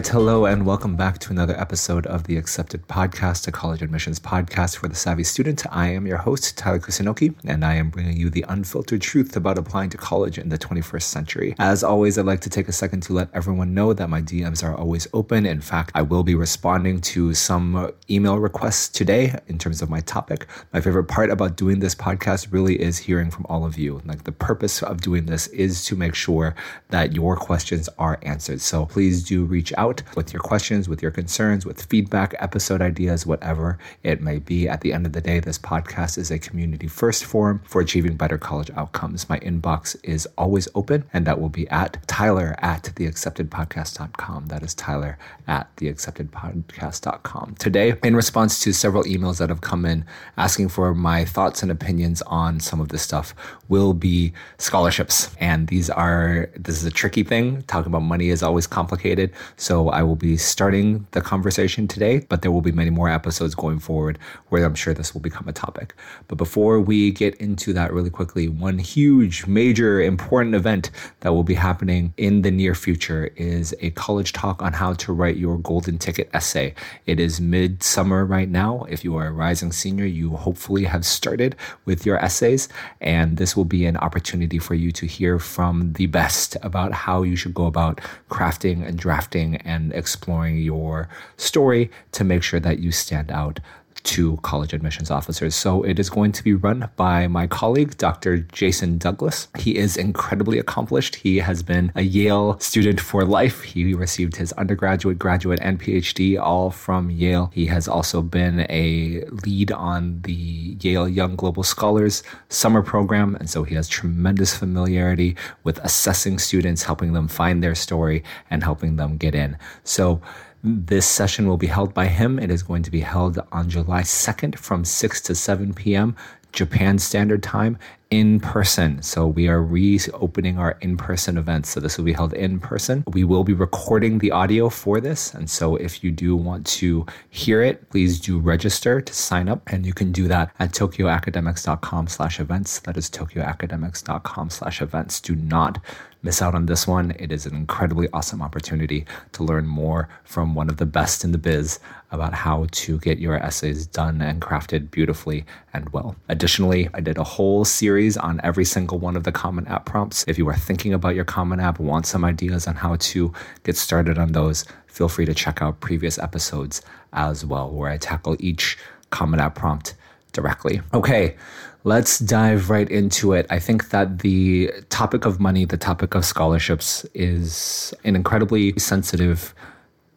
right, hello, and welcome back to another episode of the Accepted Podcast, a college admissions podcast for the savvy student. I am your host, Tyler Kusunoki, and I am bringing you the unfiltered truth about applying to college in the 21st century. As always, I'd like to take a second to let everyone know that my DMs are always open. In fact, I will be responding to some email requests today in terms of my topic. My favorite part about doing this podcast really is hearing from all of you. Like the purpose of doing this is to make sure that your questions are answered. So please do reach out with your questions, with your concerns, with feedback, episode ideas, whatever it may be. At the end of the day, this podcast is a community first forum for achieving better college outcomes. My inbox is always open, and that will be at tyler at theacceptedpodcast.com. That is tyler at theacceptedpodcast.com. Today, in response to several emails that have come in asking for my thoughts and opinions on some of this stuff, will be scholarships. And these are, this is a tricky thing. Talking about money is always complicated. So I will be starting the conversation today, but there will be many more episodes going forward where I'm sure this will become a topic. But before we get into that really quickly, one huge, major, important event that will be happening in the near future is a college talk on how to write your golden ticket essay. It is midsummer right now. If you are a rising senior, you hopefully have started with your essays, and this will be an opportunity for you to hear from the best about how you should go about crafting and drafting and exploring your story to make sure that you stand out to college admissions officers. So it is going to be run by my colleague, Dr. Jason Douglas. He is incredibly accomplished. He has been a Yale student for life. He received his undergraduate, graduate, and PhD all from Yale. He has also been a lead on the Yale Young Global Scholars summer program. And so he has tremendous familiarity with assessing students, helping them find their story, and helping them get in. So this session will be held by him. It is going to be held on July 2nd from 6 to 7 p.m. Japan Standard Time in person. So we are reopening our in person events. So this will be held in person. We will be recording the audio for this. And so if you do want to hear it, please do register to sign up. And you can do that at tokyoacademics.com slash events. That is tokyoacademics.com slash events. Do not miss out on this one. It is an incredibly awesome opportunity to learn more from one of the best in the biz about how to get your essays done and crafted beautifully and well. Additionally, I did a whole series on every single one of the Common App prompts. If you are thinking about your Common App, want some ideas on how to get started on those, feel free to check out previous episodes as well, where I tackle each Common App prompt directly. Okay, let's dive right into it. I think that the topic of money, the topic of scholarships, is an incredibly sensitive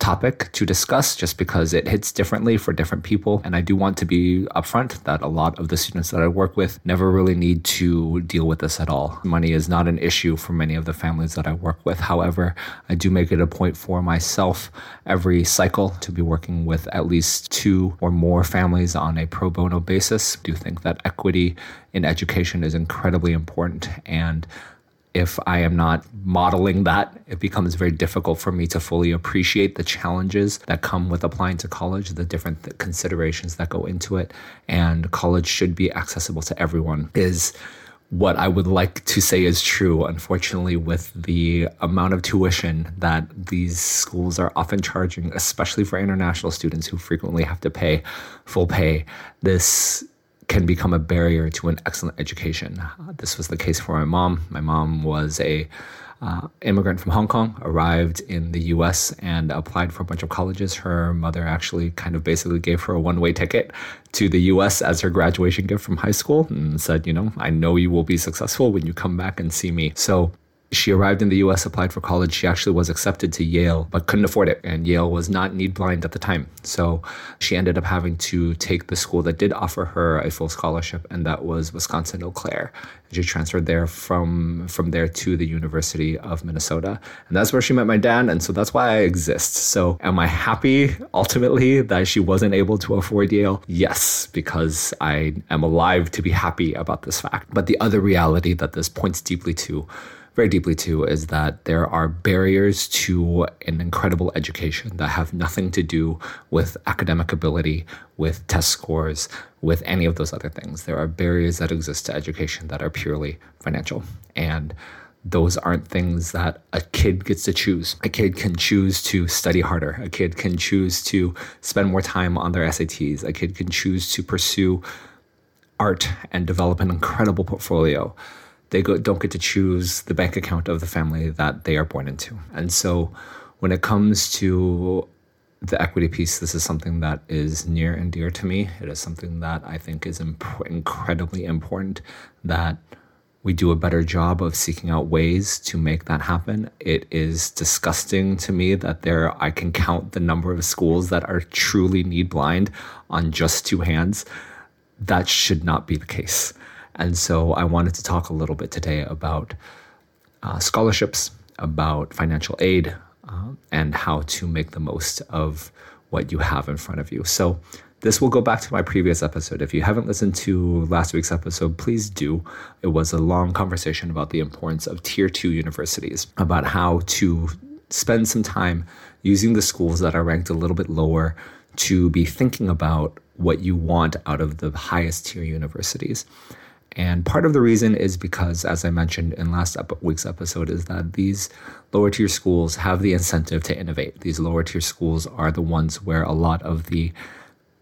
topic to discuss just because it hits differently for different people. And I do want to be upfront that a lot of the students that I work with never really need to deal with this at all. Money is not an issue for many of the families that I work with. However, I do make it a point for myself every cycle to be working with at least two or more families on a pro bono basis. I do think that equity in education is incredibly important and if I am not modeling that, it becomes very difficult for me to fully appreciate the challenges that come with applying to college, the different th- considerations that go into it. And college should be accessible to everyone, is what I would like to say is true. Unfortunately, with the amount of tuition that these schools are often charging, especially for international students who frequently have to pay full pay, this can become a barrier to an excellent education. Uh, this was the case for my mom. My mom was a uh, immigrant from Hong Kong, arrived in the US and applied for a bunch of colleges. Her mother actually kind of basically gave her a one way ticket to the US as her graduation gift from high school and said, you know, I know you will be successful when you come back and see me. So she arrived in the US, applied for college. She actually was accepted to Yale, but couldn't afford it. And Yale was not need blind at the time. So she ended up having to take the school that did offer her a full scholarship, and that was Wisconsin Eau Claire. She transferred there from, from there to the University of Minnesota. And that's where she met my dad. And so that's why I exist. So am I happy ultimately that she wasn't able to afford Yale? Yes, because I am alive to be happy about this fact. But the other reality that this points deeply to very deeply to is that there are barriers to an incredible education that have nothing to do with academic ability, with test scores, with any of those other things. There are barriers that exist to education that are purely financial. And those aren't things that a kid gets to choose. A kid can choose to study harder. A kid can choose to spend more time on their SATs. A kid can choose to pursue art and develop an incredible portfolio. They go, don't get to choose the bank account of the family that they are born into. And so when it comes to the equity piece, this is something that is near and dear to me. It is something that I think is imp- incredibly important that we do a better job of seeking out ways to make that happen. It is disgusting to me that there I can count the number of schools that are truly need blind on just two hands. That should not be the case. And so I wanted to talk a little bit today about uh, scholarships, about financial aid, uh, and how to make the most of what you have in front of you. So this will go back to my previous episode. If you haven't listened to last week's episode, please do. It was a long conversation about the importance of tier two universities, about how to spend some time using the schools that are ranked a little bit lower to be thinking about what you want out of the highest tier universities. And part of the reason is because, as I mentioned in last week's episode, is that these lower tier schools have the incentive to innovate. These lower tier schools are the ones where a lot of the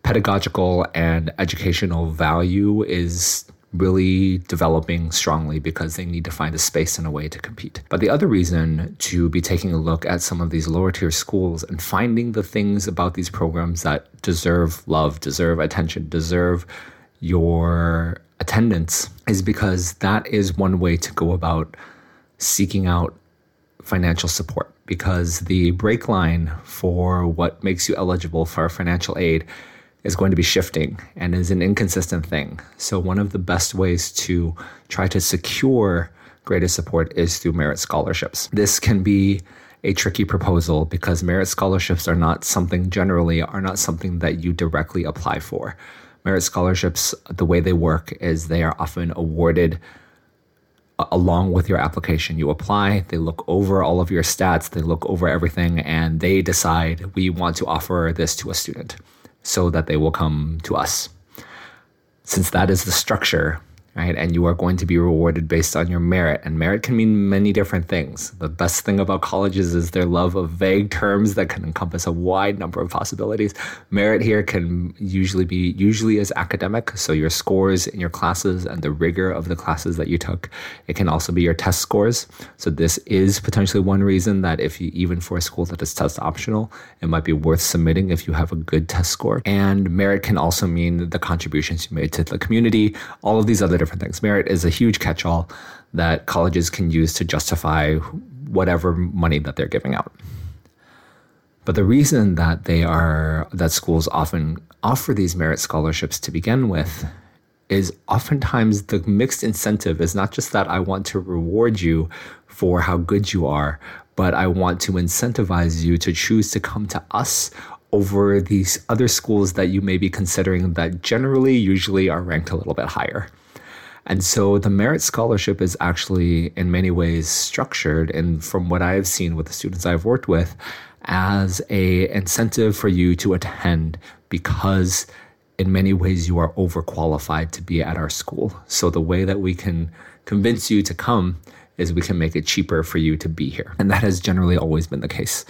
pedagogical and educational value is really developing strongly because they need to find a space and a way to compete. But the other reason to be taking a look at some of these lower tier schools and finding the things about these programs that deserve love, deserve attention, deserve your attendance is because that is one way to go about seeking out financial support because the break line for what makes you eligible for financial aid is going to be shifting and is an inconsistent thing. So, one of the best ways to try to secure greater support is through merit scholarships. This can be a tricky proposal because merit scholarships are not something generally are not something that you directly apply for. Merit scholarships, the way they work is they are often awarded along with your application. You apply, they look over all of your stats, they look over everything, and they decide we want to offer this to a student so that they will come to us. Since that is the structure, right? And you are going to be rewarded based on your merit. And merit can mean many different things. The best thing about colleges is their love of vague terms that can encompass a wide number of possibilities. Merit here can usually be usually as academic, so your scores in your classes and the rigor of the classes that you took. It can also be your test scores. So this is potentially one reason that if you even for a school that is test optional, it might be worth submitting if you have a good test score. And merit can also mean the contributions you made to the community, all of these other different things. Merit is a huge catch all that colleges can use to justify whatever money that they're giving out. But the reason that they are that schools often offer these merit scholarships to begin with is oftentimes the mixed incentive is not just that I want to reward you for how good you are, but I want to incentivize you to choose to come to us over these other schools that you may be considering that generally usually are ranked a little bit higher. And so the merit scholarship is actually in many ways structured and from what I've seen with the students I've worked with as a incentive for you to attend because in many ways you are overqualified to be at our school. So the way that we can convince you to come is we can make it cheaper for you to be here. And that has generally always been the case.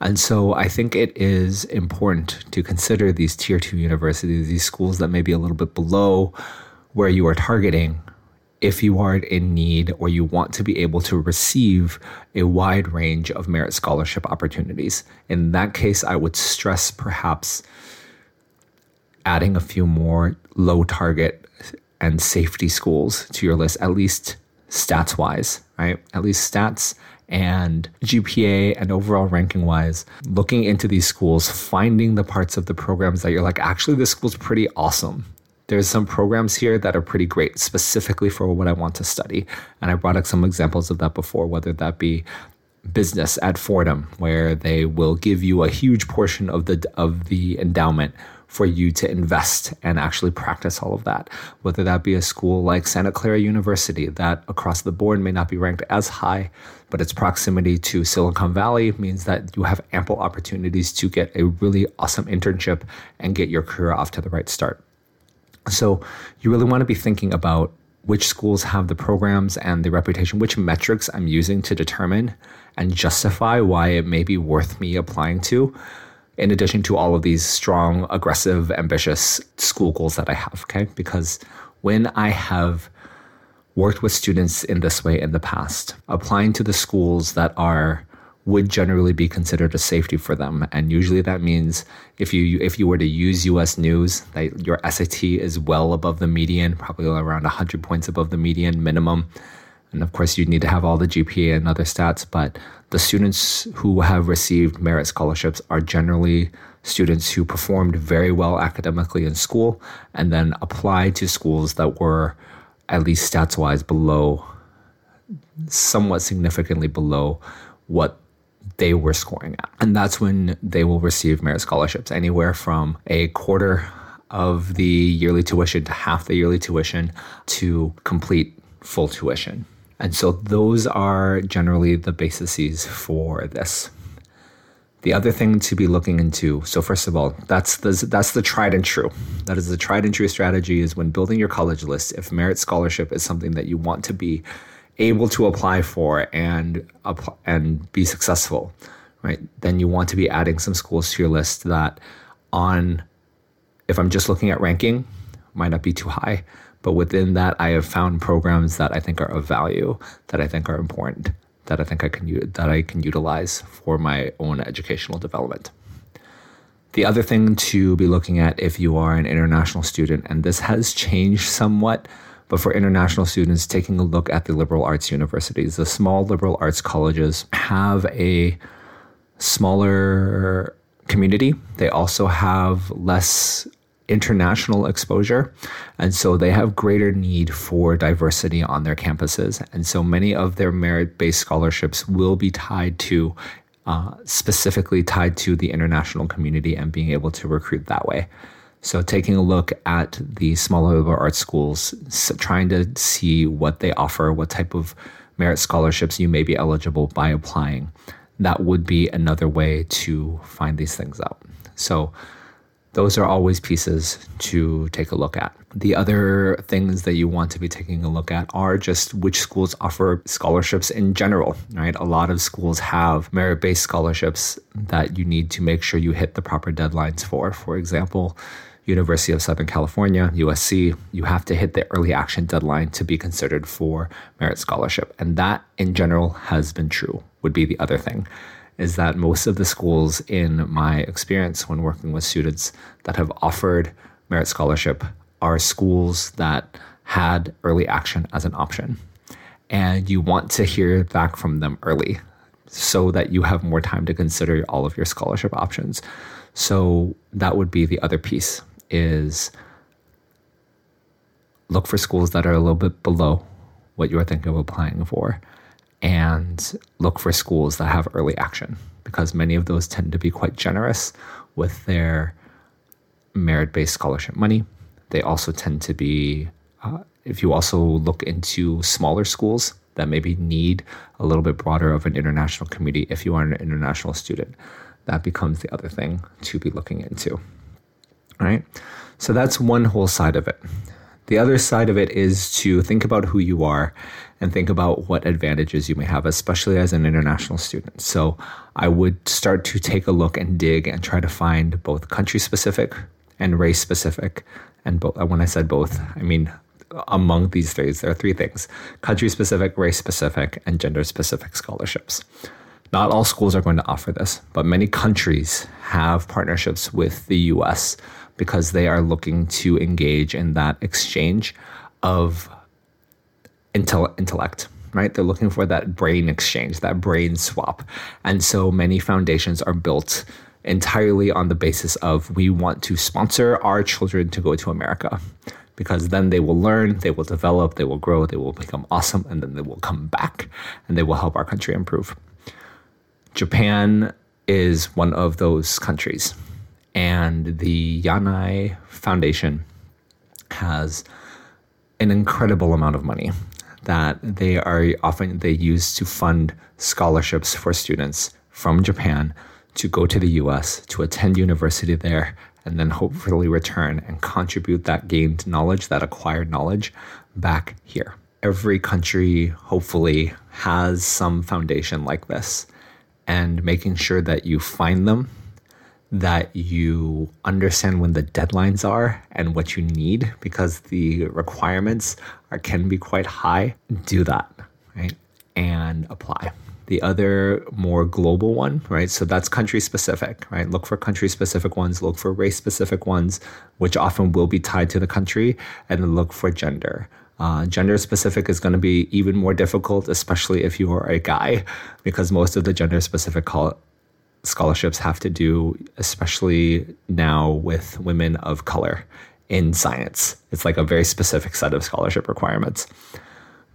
And so I think it is important to consider these tier two universities, these schools that may be a little bit below where you are targeting if you are in need or you want to be able to receive a wide range of merit scholarship opportunities. In that case, I would stress perhaps adding a few more low target and safety schools to your list, at least stats wise, right? At least stats and GPA and overall ranking wise, looking into these schools, finding the parts of the programs that you're like, actually, this school's pretty awesome. There's some programs here that are pretty great specifically for what I want to study. And I brought up some examples of that before, whether that be business at Fordham, where they will give you a huge portion of the of the endowment for you to invest and actually practice all of that. Whether that be a school like Santa Clara University, that across the board may not be ranked as high, but its proximity to Silicon Valley means that you have ample opportunities to get a really awesome internship and get your career off to the right start. So you really want to be thinking about which schools have the programs and the reputation, which metrics I'm using to determine and justify why it may be worth me applying to, in addition to all of these strong, aggressive, ambitious school goals that I have. Okay. Because when I have worked with students in this way in the past, applying to the schools that are would generally be considered a safety for them. And usually that means if you if you were to use US news, that your SAT is well above the median, probably around 100 points above the median minimum. And of course, you need to have all the GPA and other stats, but the students who have received merit scholarships are generally students who performed very well academically in school and then applied to schools that were at least stats wise below, somewhat significantly below what they were scoring at. And that's when they will receive merit scholarships, anywhere from a quarter of the yearly tuition to half the yearly tuition to complete full tuition. And so those are generally the bases for this. The other thing to be looking into, so first of all, that's the, that's the tried and true. That is the tried and true strategy is when building your college list, if merit scholarship is something that you want to be able to apply for and and be successful, right? Then you want to be adding some schools to your list that on if I'm just looking at ranking, might not be too high, but within that I have found programs that I think are of value, that I think are important, that I think I can that I can utilize for my own educational development. The other thing to be looking at if you are an international student, and this has changed somewhat but for international students, taking a look at the liberal arts universities, the small liberal arts colleges have a smaller community. They also have less international exposure. And so they have greater need for diversity on their campuses. And so many of their merit based scholarships will be tied to, uh, specifically tied to the international community and being able to recruit that way. So, taking a look at the smaller liberal arts schools, trying to see what they offer, what type of merit scholarships you may be eligible by applying. That would be another way to find these things out. So, those are always pieces to take a look at. The other things that you want to be taking a look at are just which schools offer scholarships in general, right? A lot of schools have merit based scholarships that you need to make sure you hit the proper deadlines for. For example, University of Southern California, USC, you have to hit the early action deadline to be considered for merit scholarship. And that in general has been true, would be the other thing. Is that most of the schools, in my experience when working with students that have offered merit scholarship, are schools that had early action as an option. And you want to hear back from them early so that you have more time to consider all of your scholarship options. So that would be the other piece is look for schools that are a little bit below what you're thinking of applying for and look for schools that have early action because many of those tend to be quite generous with their merit based scholarship money. They also tend to be, uh, if you also look into smaller schools that maybe need a little bit broader of an international community, if you are an international student, that becomes the other thing to be looking into right? So that's one whole side of it. The other side of it is to think about who you are and think about what advantages you may have, especially as an international student. So I would start to take a look and dig and try to find both country specific and race specific. And both, uh, when I said both, I mean among these three, there are three things country specific, race specific, and gender specific scholarships. Not all schools are going to offer this, but many countries have partnerships with the US because they are looking to engage in that exchange of intel- intellect right? They're looking for that brain exchange, that brain swap. And so many foundations are built entirely on the basis of we want to sponsor our children to go to America because then they will learn, they will develop, they will grow, they will become awesome, and then they will come back and they will help our country improve. Japan is one of those countries and the Yanai Foundation has an incredible amount of money that they are often they use to fund scholarships for students from Japan to go to the US to attend university there and then hopefully return and contribute that gained knowledge, that acquired knowledge back here. Every country hopefully has some foundation like this, and making sure that you find them, that you understand when the deadlines are and what you need because the requirements are, can be quite high. Do that, right? And apply the other more global one, right? So that's country specific, right? Look for country specific ones, look for race specific ones, which often will be tied to the country, and look for gender. Uh, gender specific is going to be even more difficult, especially if you are a guy, because most of the gender specific call- scholarships have to do, especially now with women of color in science. It's like a very specific set of scholarship requirements.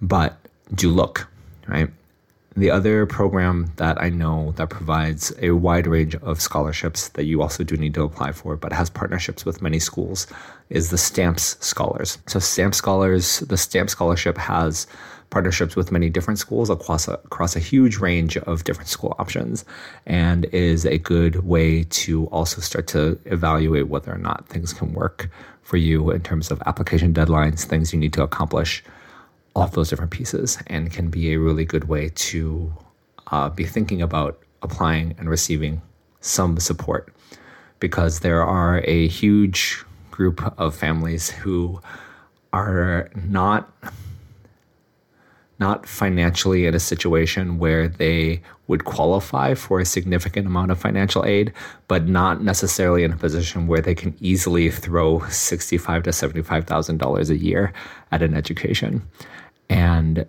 But do look, right? The other program that I know that provides a wide range of scholarships that you also do need to apply for, but has partnerships with many schools, is the STAMPS Scholars. So, STAMPS Scholars, the STAMPS Scholarship has partnerships with many different schools across a, across a huge range of different school options and is a good way to also start to evaluate whether or not things can work for you in terms of application deadlines, things you need to accomplish all those different pieces and can be a really good way to uh, be thinking about applying and receiving some support. Because there are a huge group of families who are not not financially in a situation where they would qualify for a significant amount of financial aid, but not necessarily in a position where they can easily throw sixty-five to seventy-five thousand dollars a year at an education. And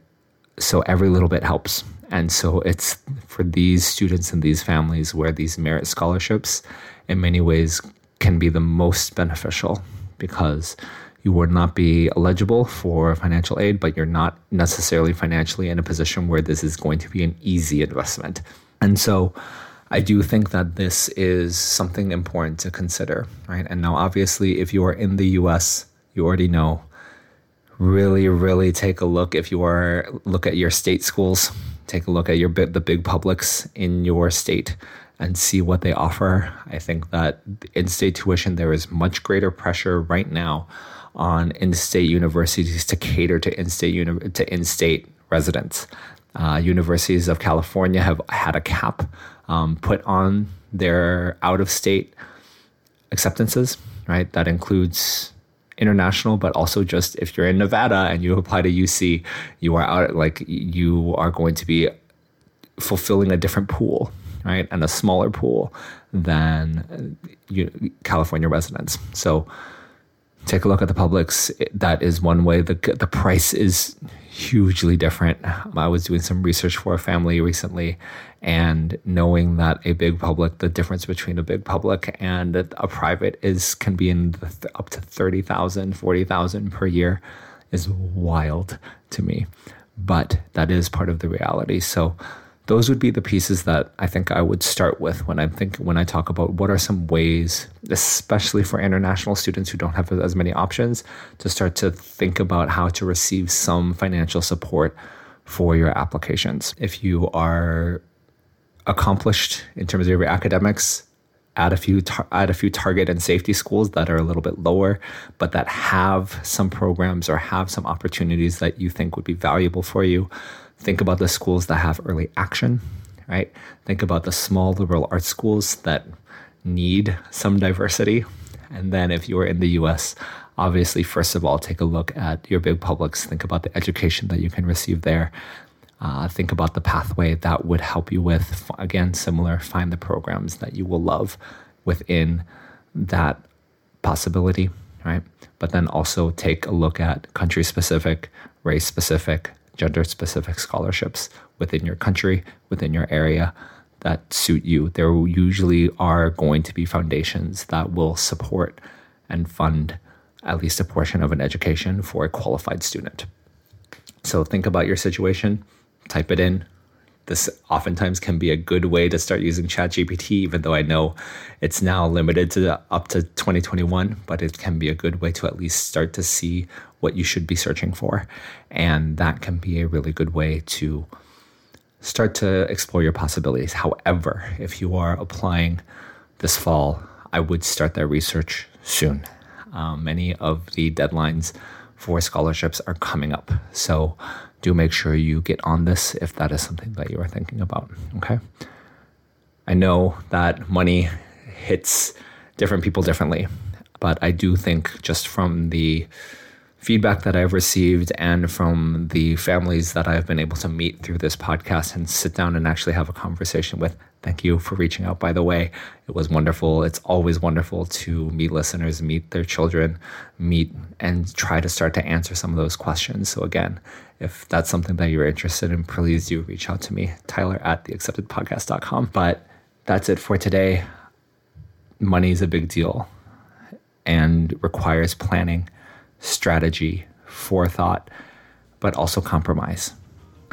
so every little bit helps. And so it's for these students and these families where these merit scholarships, in many ways, can be the most beneficial because you would not be eligible for financial aid, but you're not necessarily financially in a position where this is going to be an easy investment. And so I do think that this is something important to consider, right? And now, obviously, if you are in the US, you already know really, really take a look if you are look at your state schools, take a look at your the big publics in your state and see what they offer. I think that in-state tuition there is much greater pressure right now on in-state universities to cater to in-state uni- to in-state residents. Uh, universities of California have had a cap um, put on their out-of-state acceptances. Right, that includes international, but also just if you're in Nevada and you apply to UC, you are out like you are going to be fulfilling a different pool, right, and a smaller pool than you, California residents. So take a look at the publics. That is one way. The the price is hugely different. I was doing some research for a family recently, and knowing that a big public, the difference between a big public and a private is can be in the, up to 30,000, 40,000 per year is wild to me. But that is part of the reality. So those would be the pieces that I think I would start with when I think when I talk about what are some ways, especially for international students who don't have as many options, to start to think about how to receive some financial support for your applications. If you are accomplished in terms of your academics. Add a few tar- add a few target and safety schools that are a little bit lower, but that have some programs or have some opportunities that you think would be valuable for you. Think about the schools that have early action, right? Think about the small liberal arts schools that need some diversity. And then if you're in the US, obviously, first of all, take a look at your big publics. Think about the education that you can receive there. Uh, think about the pathway that would help you with, again, similar, find the programs that you will love within that possibility, right? But then also take a look at country specific, race specific, gender specific scholarships within your country, within your area that suit you. There usually are going to be foundations that will support and fund at least a portion of an education for a qualified student. So think about your situation type it in. This oftentimes can be a good way to start using ChatGPT, even though I know it's now limited to up to 2021, but it can be a good way to at least start to see what you should be searching for. And that can be a really good way to start to explore your possibilities. However, if you are applying this fall, I would start that research soon. Um, many of the deadlines for scholarships are coming up. So do make sure you get on this if that is something that you are thinking about. Okay. I know that money hits different people differently, but I do think just from the feedback that I've received and from the families that I've been able to meet through this podcast and sit down and actually have a conversation with. Thank you for reaching out, by the way. It was wonderful. It's always wonderful to meet listeners, meet their children, meet and try to start to answer some of those questions. So, again, if that's something that you're interested in, please do reach out to me, Tyler at theacceptedpodcast.com. But that's it for today. Money is a big deal and requires planning strategy, forethought, but also compromise.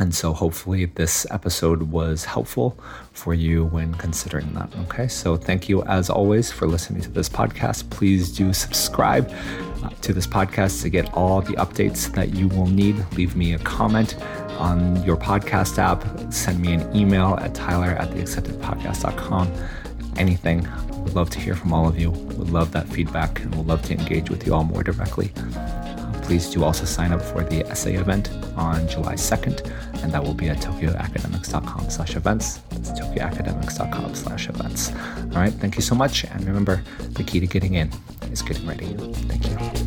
And so hopefully this episode was helpful for you when considering that. Okay. So thank you as always for listening to this podcast. Please do subscribe uh, to this podcast to get all the updates that you will need. Leave me a comment on your podcast app. Send me an email at tyler at theacceptedpodcast.com. Anything. Would love to hear from all of you. Would love that feedback and would love to engage with you all more directly. Please do also sign up for the essay event on July 2nd, and that will be at tokyoacademics.com slash events. That's tokyoacademics.com slash events. All right, thank you so much. And remember, the key to getting in is getting ready. Thank you.